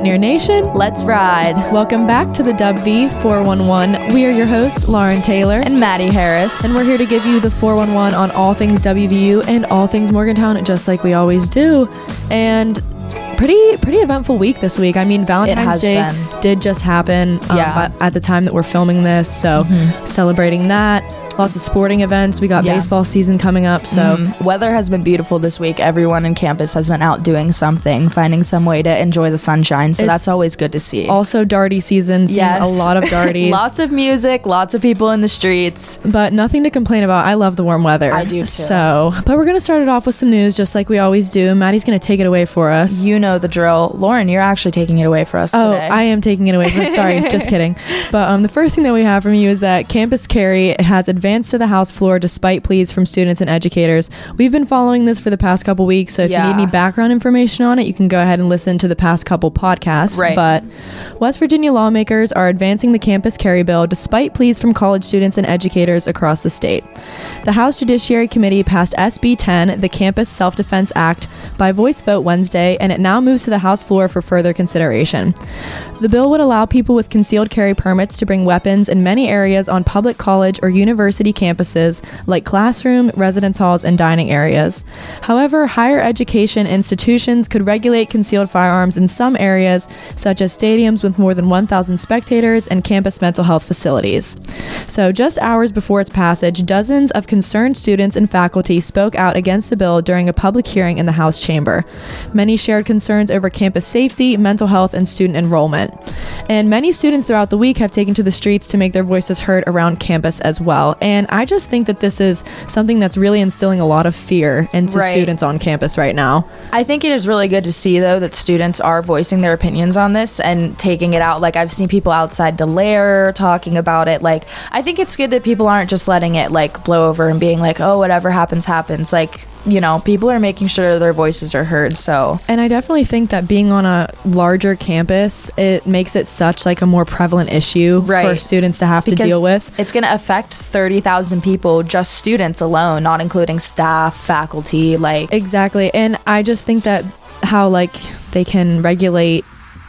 Mountaineer Nation. Let's ride. Welcome back to the WV 411. We are your hosts, Lauren Taylor and Maddie Harris. And we're here to give you the 411 on all things WVU and all things Morgantown, just like we always do. And pretty pretty eventful week this week. I mean, Valentine's Day been. did just happen um, yeah. at the time that we're filming this, so mm-hmm. celebrating that lots of sporting events. We got yeah. baseball season coming up. So mm-hmm. weather has been beautiful this week. Everyone in campus has been out doing something, finding some way to enjoy the sunshine. So it's that's always good to see. Also darty season. Yes. a lot of darties. lots of music, lots of people in the streets. But nothing to complain about. I love the warm weather. I do too. So, but we're gonna start it off with some news, just like we always do. Maddie's gonna take it away for us. You know the drill, Lauren. You're actually taking it away for us. Oh, today. I am taking it away. For, sorry, just kidding. But um, the first thing that we have from you is that Campus Carry has advanced to the House floor despite pleas from students and educators. We've been following this for the past couple weeks, so if yeah. you need any background information on it, you can go ahead and listen to the past couple podcasts. Right. But West Virginia lawmakers are advancing the campus carry bill despite pleas from college students and educators across the state. The House Judiciary Committee passed SB 10, the Campus Self Defense Act, by voice vote Wednesday, and it now moves to the House floor for further consideration. The bill would allow people with concealed carry permits to bring weapons in many areas on public college or university campuses, like classroom, residence halls, and dining areas. However, higher education institutions could regulate concealed firearms in some areas, such as stadiums with more than 1,000 spectators and campus mental health facilities. So, just hours before its passage, dozens of concerned students and faculty spoke out against the bill during a public hearing in the House chamber. Many shared concerns over campus safety, mental health, and student enrollment. And many students throughout the week have taken to the streets to make their voices heard around campus as well. And I just think that this is something that's really instilling a lot of fear into right. students on campus right now. I think it is really good to see, though, that students are voicing their opinions on this and taking it out. Like, I've seen people outside the lair talking about it. Like, I think it's good that people aren't just letting it, like, blow over and being like, oh, whatever happens, happens. Like, you know, people are making sure their voices are heard. So, and I definitely think that being on a larger campus, it makes it such like a more prevalent issue right. for students to have because to deal with. It's going to affect 30,000 people, just students alone, not including staff, faculty, like Exactly. And I just think that how like they can regulate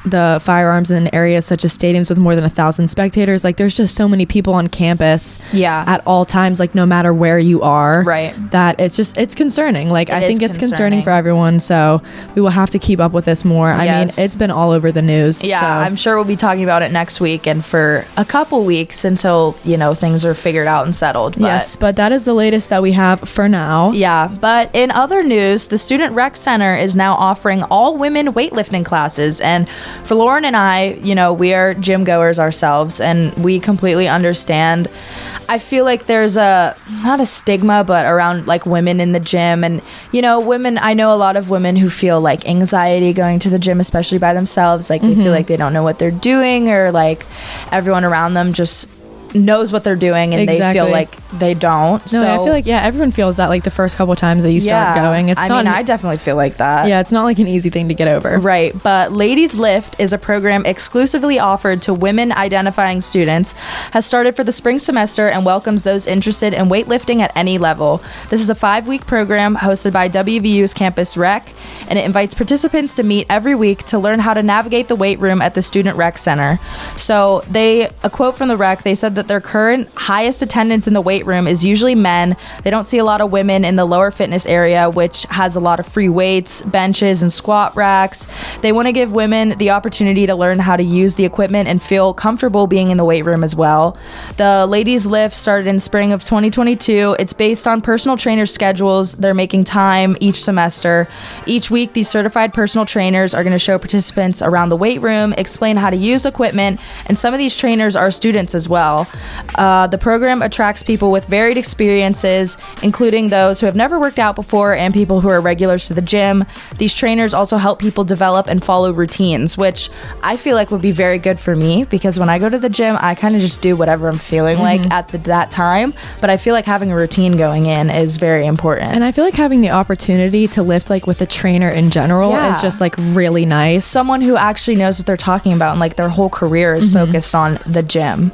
the firearms in areas such as stadiums with more than a thousand spectators like there's just so many people on campus yeah at all times like no matter where you are right that it's just it's concerning like it i think it's concerning. concerning. for everyone so we will have to keep up with this more yes. i mean it's been all over the news yeah so. i'm sure we'll be talking about it next week and for a couple weeks until you know things are figured out and settled but yes but that is the latest that we have for now yeah but in other news the student rec center is now offering all women weightlifting classes and for Lauren and I, you know, we are gym goers ourselves and we completely understand. I feel like there's a not a stigma, but around like women in the gym. And, you know, women, I know a lot of women who feel like anxiety going to the gym, especially by themselves. Like mm-hmm. they feel mm-hmm. like they don't know what they're doing or like everyone around them just knows what they're doing and exactly. they feel like they don't. No, so, I feel like yeah, everyone feels that like the first couple times that you start yeah, going. It's I not, mean, I definitely feel like that. Yeah, it's not like an easy thing to get over. Right, but Ladies Lift is a program exclusively offered to women identifying students. Has started for the spring semester and welcomes those interested in weightlifting at any level. This is a five-week program hosted by WVU's Campus Rec, and it invites participants to meet every week to learn how to navigate the weight room at the Student Rec Center. So they a quote from the rec. They said that their current highest attendance in the weight room is usually men. They don't see a lot of women in the lower fitness area, which has a lot of free weights, benches, and squat racks. They want to give women the opportunity to learn how to use the equipment and feel comfortable being in the weight room as well. The ladies lift started in spring of 2022. It's based on personal trainer schedules. They're making time each semester. Each week, these certified personal trainers are going to show participants around the weight room, explain how to use equipment, and some of these trainers are students as well. Uh, the program attracts people with varied experiences, including those who have never worked out before and people who are regulars to the gym. These trainers also help people develop and follow routines, which I feel like would be very good for me because when I go to the gym, I kind of just do whatever I'm feeling mm-hmm. like at the, that time. But I feel like having a routine going in is very important. And I feel like having the opportunity to lift like with a trainer in general yeah. is just like really nice. Someone who actually knows what they're talking about and like their whole career is mm-hmm. focused on the gym.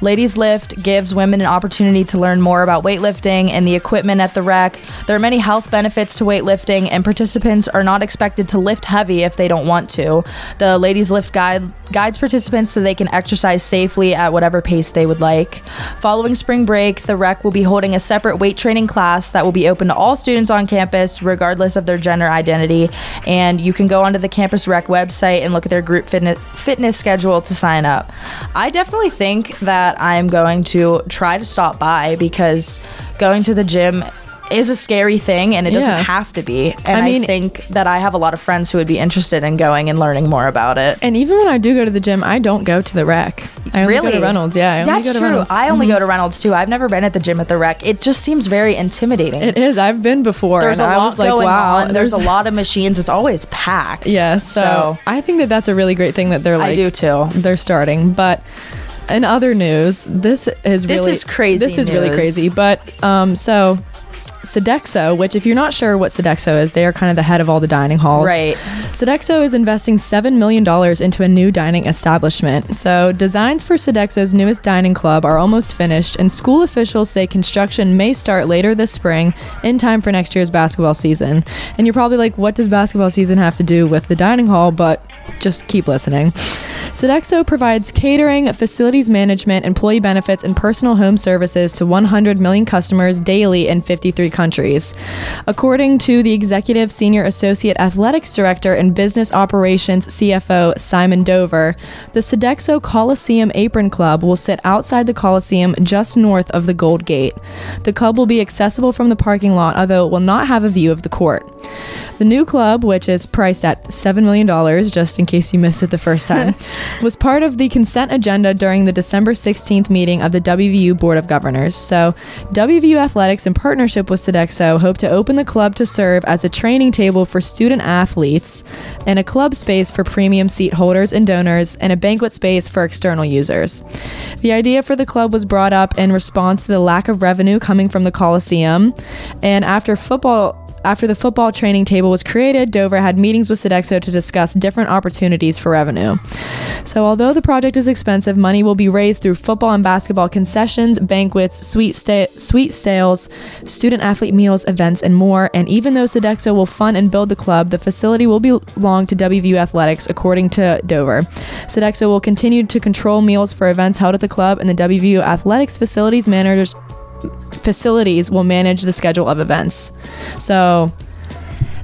Ladies Lift gives women an opportunity to learn more about weightlifting and the equipment at the rec. There are many health benefits to weightlifting, and participants are not expected to lift heavy if they don't want to. The Ladies Lift guide guides participants so they can exercise safely at whatever pace they would like. Following spring break, the rec will be holding a separate weight training class that will be open to all students on campus, regardless of their gender identity. And you can go onto the campus rec website and look at their group fitness, fitness schedule to sign up. I definitely think that I'm going to try to stop by because going to the gym is a scary thing and it doesn't Yeah. have to be. And I I, think that I have a lot of friends who would be interested in going and learning more about it. And even when I do go to the gym, I don't go to the rec. I only go Really? to Reynolds. Yeah, I only That's go to true. Reynolds. Mm-hmm. I only go to Reynolds too. I've never been at the gym at the rec. It just seems very intimidating. It is. I've been before. there's and a I lot was like, going wow. on. There's, a lot of machines. It's always packed. Yeah. So, So, I think that that's a really great thing that they're like. I do too. They're starting, but. In other news, this is This really is crazy This is really crazy. But um, so Sodexo, which if you're not sure what Sodexo is, they are kind of the head of all the dining halls. Right. Sodexo is investing $7 million into a new dining establishment. So, designs for Sodexo's newest dining club are almost finished, and school officials say construction may start later this spring in time for next year's basketball season. And you're probably like, what does basketball season have to do with the dining hall? But just keep listening. Sodexo provides catering, facilities management, employee benefits, and personal home services to 100 million customers daily in 53 countries. According to the Executive Senior Associate Athletics Director and Business Operations CFO Simon Dover, the Sodexo Coliseum Apron Club will sit outside the Coliseum just north of the Gold Gate. The club will be accessible from the parking lot, although it will not have a view of the court. The new club, which is priced at $7 million, just in case you missed it the first time, was part of the consent agenda during the December 16th meeting of the WVU Board of Governors. So, WVU Athletics, in partnership with Sodexo, hope to open the club to serve as a training table for student athletes and a club space for premium seat holders and donors and a banquet space for external users. The idea for the club was brought up in response to the lack of revenue coming from the Coliseum, and after football after the football training table was created, Dover had meetings with Sodexo to discuss different opportunities for revenue. So, although the project is expensive, money will be raised through football and basketball concessions, banquets, sweet, sta- sweet sales, student athlete meals, events, and more. And even though Sodexo will fund and build the club, the facility will belong to WVU Athletics, according to Dover. Sodexo will continue to control meals for events held at the club, and the WVU Athletics facilities managers facilities will manage the schedule of events. So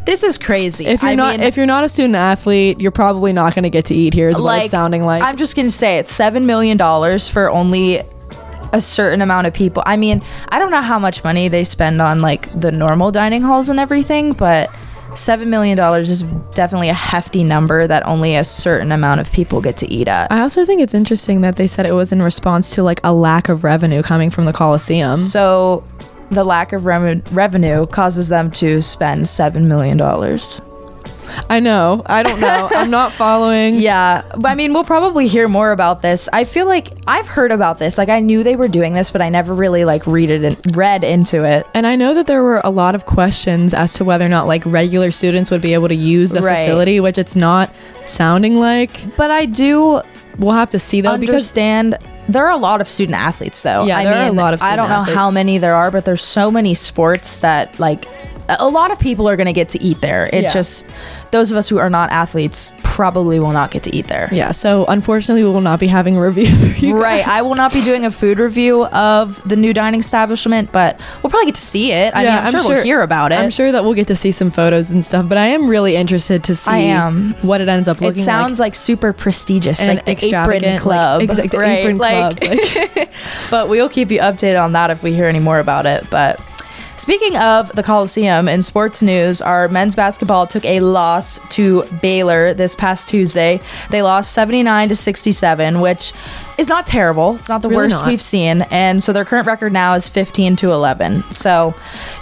This is crazy. if you're I not mean, if you're not a student athlete, you're probably not going to get to eat here. Is what it's sounding like. I'm just gonna say it's seven million dollars for only a certain amount of people. I mean, I don't know how much money they spend on like the normal dining halls and everything, but seven million dollars is definitely a hefty number that only a certain amount of people get to eat at. I also think it's interesting that they said it was in response to like a lack of revenue coming from the Coliseum. So the lack of rem- revenue causes them to spend seven million dollars. I know. I don't know. I'm not following. Yeah, but I mean, we'll probably hear more about this. I feel like I've heard about this. Like I knew they were doing this, but I never really like read it and read into it. And I know that there were a lot of questions as to whether or not like regular students would be able to use the Right. facility, which it's not sounding like. But I do We'll have to see though because understand there are a lot of student athletes though. Yeah, I there are a lot of I don't know athletes. how many there are, but there's so many sports that like a lot of people are going to get to eat there. It Yeah. just those of us who are not athletes probably will not get to eat there. yeah. So unfortunately, we will not be having a review. for you Right. I will not be doing a food review of the new dining establishment, but we'll probably get to see it. I mean, I'm, sure, we'll hear about it. I'm sure that we'll get to see some photos and stuff, but I am really interested to see I am. what it ends up looking. it sounds like, super prestigious, and like the apron club, like, right? apron like, club. Like, but we'll keep you updated on that if we hear any more about it. But speaking of the Coliseum in sports news, our men's basketball took a loss to Baylor this past Tuesday. They lost 79 to 67, which is not terrible. It's not the really worst not. we've seen. And so their current record now is 15 to 11. So,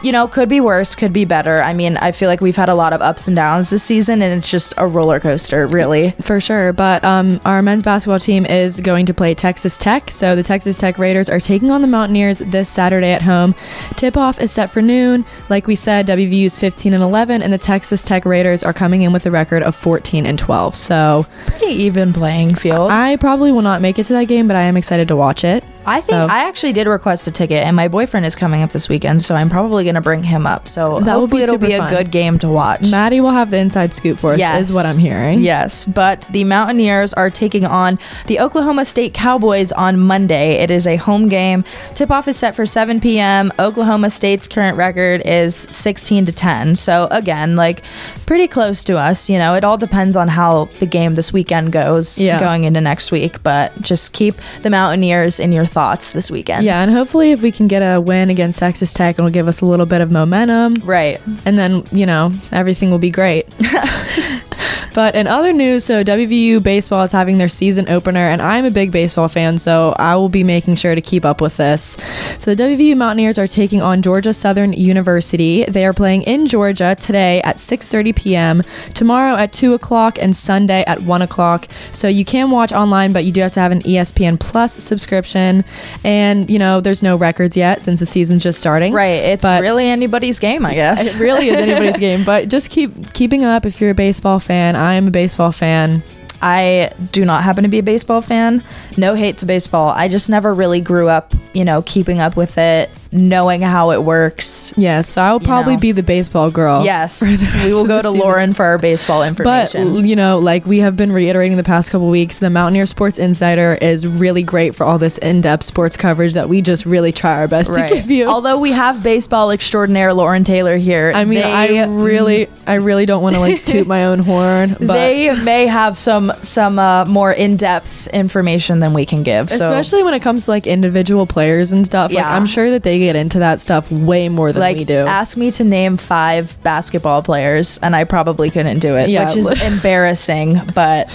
you know, could be worse, could be better. I mean, I feel like we've had a lot of ups and downs this season, and it's just a roller coaster, really. for sure. But um, our men's basketball team is going to play Texas Tech. So the Texas Tech Raiders are taking on the Mountaineers this Saturday at home. Tip off is set for noon. Like we said, WVU's 15 and 11, and the Texas Tech Raiders are coming in with a record of 14 and 12. So Pretty even playing field. I probably will not make it to that game, but I am excited to watch it. I think So- I actually did request a ticket, and my boyfriend is coming up this weekend, so I'm probably gonna bring him up. So That will hopefully be it'll be a fun. good game to watch. Maddie will have the inside scoop for us, Yes. is what I'm hearing. Yes, but the Mountaineers are taking on the Oklahoma State Cowboys on Monday. It is a home game. Tip off is set for 7 p.m. Oklahoma State's current record is 16 to 10. So again, like pretty close to us. You know, it all depends on how the game this weekend goes Yeah. going into next week. But just keep the Mountaineers in your thoughts this weekend. Yeah, and hopefully if we can get a win against Texas Tech, it'll give us a little bit of momentum. Right. and then you know everything will be great. but in other news, so WVU baseball is having their season opener, and I'm a big baseball fan, so I will be making sure to keep up with this. So the WVU Mountaineers are taking on Georgia Southern University. They are playing in Georgia today at 6:30 p.m., tomorrow at 2 o'clock, and Sunday at 1 o'clock. So you can watch online, but you do have to have an ESPN Plus subscription, and you know there's no records yet since the season's just starting. Right. It's But- really anybody's game, I guess. It really is anybody's game, but just keep keeping up if you're a baseball fan. I'm a baseball fan. I do not happen to be a baseball fan. No hate to baseball. I just never really grew up, you know, keeping up with it, knowing how it works. Yes, so I'll probably know. be the baseball girl. Yes, we will go to season. Lauren for our baseball information. But you know, like we have been reiterating the past couple weeks, the Mountaineer Sports Insider is really great for all this in-depth sports coverage that we just really try our best to give you. Although we have baseball extraordinaire Lauren Taylor here, I mean, they, I really, I really don't want to like toot my own horn, but they may have some some uh, more in depth information than we can give. So especially when it comes to like individual players and stuff. Like Yeah. I'm sure that they get into that stuff way more than like we do. ask me to name five basketball players and i probably couldn't do it Yeah, which is embarrassing but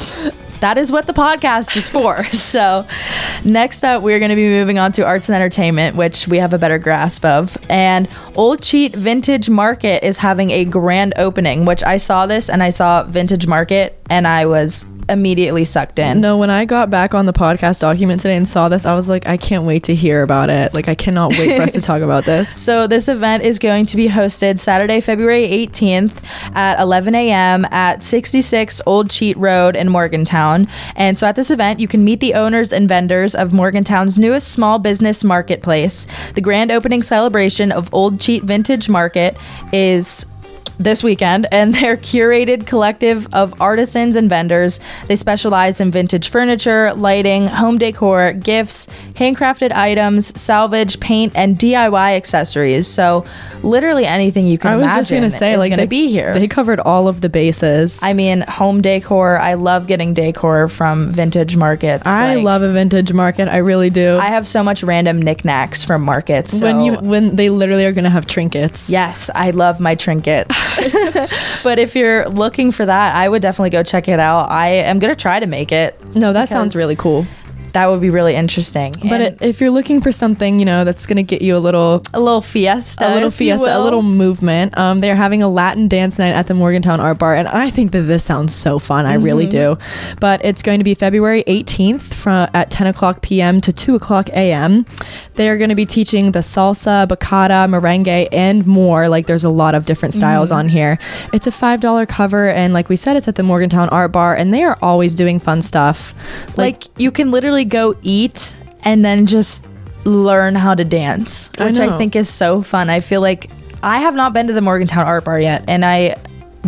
that is what the podcast is for so next up we're going to be moving on to arts and entertainment which we have a better grasp of and old cheat vintage market is having a grand opening which i saw this and i saw vintage market and i was immediately sucked in No, when I got back on the podcast document today and saw this, I was like, I can't wait to hear about it. Like, I cannot wait for us to talk about this. So this event is going to be hosted Saturday, February 18th at 11 a.m. at 66 Old Cheat Road in Morgantown. And so at this event, you can meet the owners and vendors of Morgantown's newest small business marketplace. The grand opening celebration of Old Cheat Vintage Market is this weekend and their curated collective of artisans and vendors. They specialize in vintage furniture, lighting, home decor, gifts, handcrafted items, salvage, paint, and DIY accessories. So literally anything you can I was imagine just gonna say, is like, going they, to be here. They covered all of the bases. I, I mean, home decor. I love getting decor from vintage markets. Like, love a vintage market. I really do. I have so much random knickknacks from markets. when you when they literally are gonna have trinkets. Yes, I love my trinkets. but if you're looking for that, I would definitely go check it out. I am going to try to make it. No, that sounds really cool. That would be really interesting. But it, if you're looking for something, you know, that's gonna get you a little a little fiesta, a little fiesta, a little movement. Um, they're having a Latin dance night at the Morgantown Art Bar, and I think that this sounds so fun. I really do. But it's going to be February 18th from at 10 o'clock p.m. to 2 o'clock a.m. They are going to be teaching the salsa, bachata, merengue, and more. Like there's a lot of different styles on here. It's a five dollar cover, and like we said, it's at the Morgantown Art Bar, and they are always doing fun stuff. Like you can literally go eat and then just learn how to dance, which I, know. think is so fun. I feel like I have not been to the Morgantown Art Bar yet, and I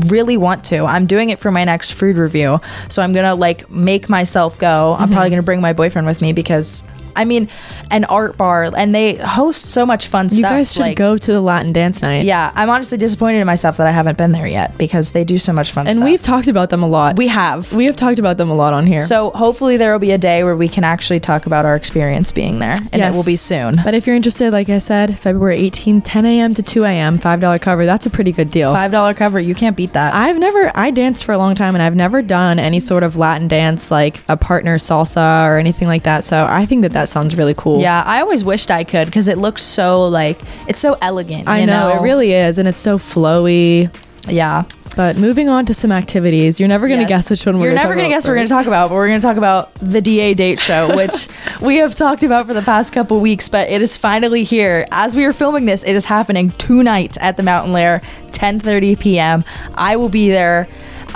really want to. I'm doing it for my next food review, so I'm gonna like make myself go. I'm Mm-hmm. probably gonna bring my boyfriend with me because. I mean, an art bar, and they host so much fun you stuff. You guys should like- go to the Latin dance night. Yeah, I'm honestly disappointed in myself that I haven't been there yet because they do so much fun stuff. and stuff. we've talked about them a lot. we have. we have talked about them a lot on here. So hopefully there will be a day where we can actually talk about our experience being there, and Yes. it will be soon. But if you're interested, like I said, February 18th, 10 a.m. to 2 a.m., $5 cover. That's a pretty good deal. Five dollar cover, you can't beat that. I've never, I danced for a long time and I've never done any sort of Latin dance like a partner salsa or anything like that. So I think that that sounds really cool. yeah, I always wished I could because it looks so like it's so elegant. I you know, it really is. And it's so flowy. Yeah, But moving on to some activities, you're never going to Yes. guess which one we're You're gonna never talk gonna about guess what we're gonna talk about, but we're gonna talk about the DA date show, which we have talked about for the past couple weeks. But it is finally here. As we are filming this, it is happening tonight at the Mountain Lair, 10:30 p.m. I will be there.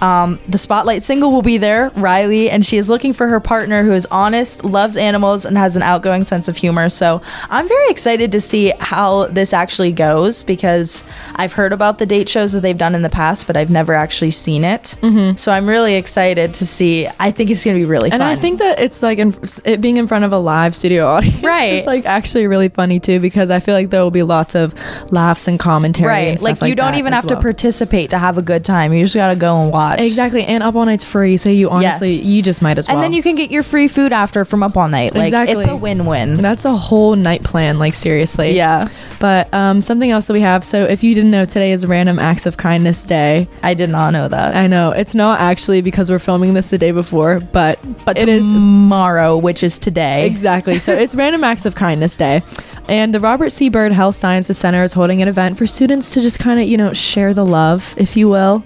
Um, the spotlight single will be there, Riley, and she is looking for her partner who is honest, loves animals, and has an outgoing sense of humor. So I'm very excited to see how this actually goes because I've heard about the date shows that they've done in the past, but I've never actually seen it. Mm-hmm. So I'm really excited to see. I think it's going to be really And fun. And I think that it's like in, it being in front of a live studio audience, Right. It's like actually really funny too because I feel like there will be lots of laughs and commentary. right, and like you don't that even have to participate to have a good time. You just got to go and watch. Exactly, and Up All Night's free, so you honestly Yes. you just might as well. And then you can get your free food after from Up All Night. Like it's a win-win. That's a whole night plan, like seriously. Yeah. But um, something else that we have. So if you didn't know, today is Random Acts of Kindness Day. I did not know that. I know it's not actually because we're filming this the day before, but But it is tomorrow, which is today. Exactly. So it's Random Acts of Kindness Day. And the Robert C. Byrd Health Sciences Center is holding an event for students to just kind of, you know, share the love, if you will.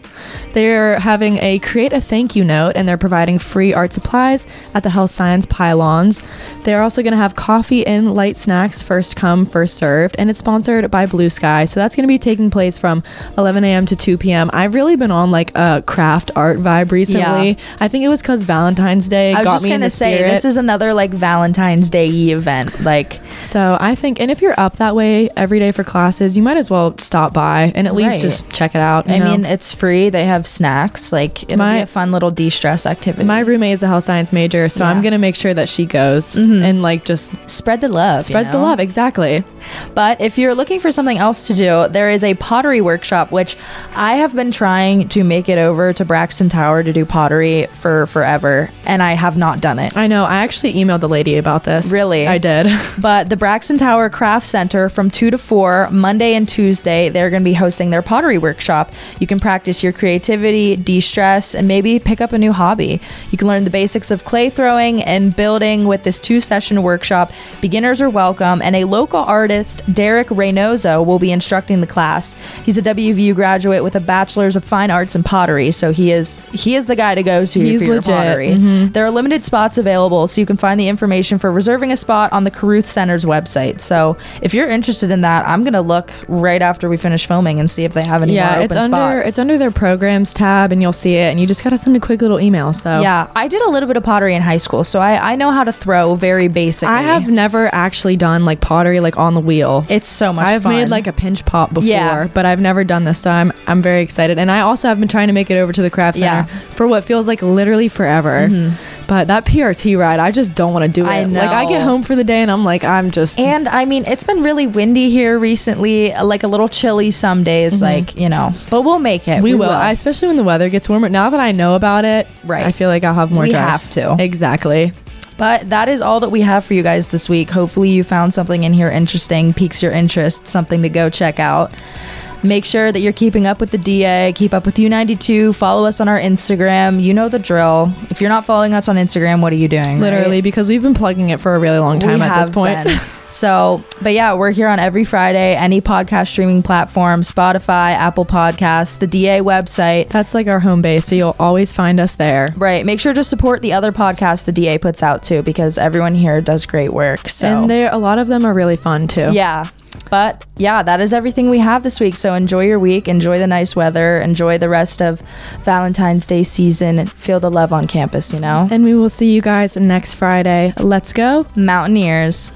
They're having a create a thank you note and they're providing free art supplies at the health science pylons. They're also going to have coffee and light snacks first come, first served. And it's sponsored by Blue Sky. So that's going to be taking place from 11 a.m. to 2 p.m. I've really been on like a craft art vibe recently. Yeah. I think it was because Valentine's Day I was got just me gonna the say spirit. this is another like Valentine's Day event. Like So I think, and if you're up that way every day for classes, you might as well stop by and at least Right. just check it out. I know? mean, it's free. They have snacks. Like it'll My- be a fun little de-stress activity. my roommate is a health science major, so I'm Mm-hmm. gonna make sure that she goes and like just spread the love. you spreads the love. Exactly. But if you're looking for something else to do, there is a pottery workshop, which I have been trying to make it over to Braxton Tower to do pottery for forever, and I have not done it. I know. I actually emailed the lady about this. Really? I did. But the Braxton Tower Craft Center from 2 to 4, Monday and Tuesday, they're going to be hosting their pottery workshop. You can practice your creativity, de stress, and maybe pick up a new hobby. You can learn the basics of clay throwing and building with this two session workshop. Beginners are welcome, and a local artist, Derek Reynoso, will be instructing the class. He's a WVU graduate with a bachelor's of fine arts in pottery, so he is he is the guy to go to He's for legit. pottery. Mm-hmm. There are limited spots available, so you can find the information for reserving a spot on the Caruth Center's website. So if you're interested in that, I'm gonna look right after we finish filming and see if they have any yeah, more it's open under spots. it's under their programs tab, and you'll see it, and you just gotta send a quick little email. So yeah, I did a little bit of pottery in high school, so I, I know how to throw very basically. I have never actually done like pottery like on the wheel. It's so much I've fun. made like a pinch pot before, Yeah. but I've never done this, so I'm I'm very excited. And I also have been trying to make it over to the craft center Yeah. Mm-hmm. for what feels like literally forever. But that PRT ride, I just don't want to do it. I Like I get home for the day and I'm like, I'm just And I mean, it's been really windy here recently, like a little chilly some days, like, you know, but we'll make it. Mm-hmm. we, will, I, especially when the weather gets warmer. Now that I know about it, Right. I feel like I'll have more We drive. have to. exactly. But that is all that we have for you guys this week. Hopefully, you found something in here interesting, piques your interest, something to go check out. Make sure that you're keeping up with the DA, keep up with U92, follow us on our Instagram. You know the drill. If you're not following us on Instagram, what are you doing? Literally, right? because we've been plugging it for a really long time We at this point. So, but yeah, we're here on every Friday, any podcast streaming platform, Spotify, Apple Podcasts, the DA website. That's like our home base, so you'll always find us there. Right. Make sure to support the other podcasts the DA puts out too, because everyone here does great work. So And there, a lot of them are really fun too. Yeah. But yeah, that is everything we have this week. So enjoy your week, enjoy the nice weather, enjoy the rest of Valentine's Day season, and feel the love on campus, you know? And we will see you guys next Friday. Let's go. Mountaineers.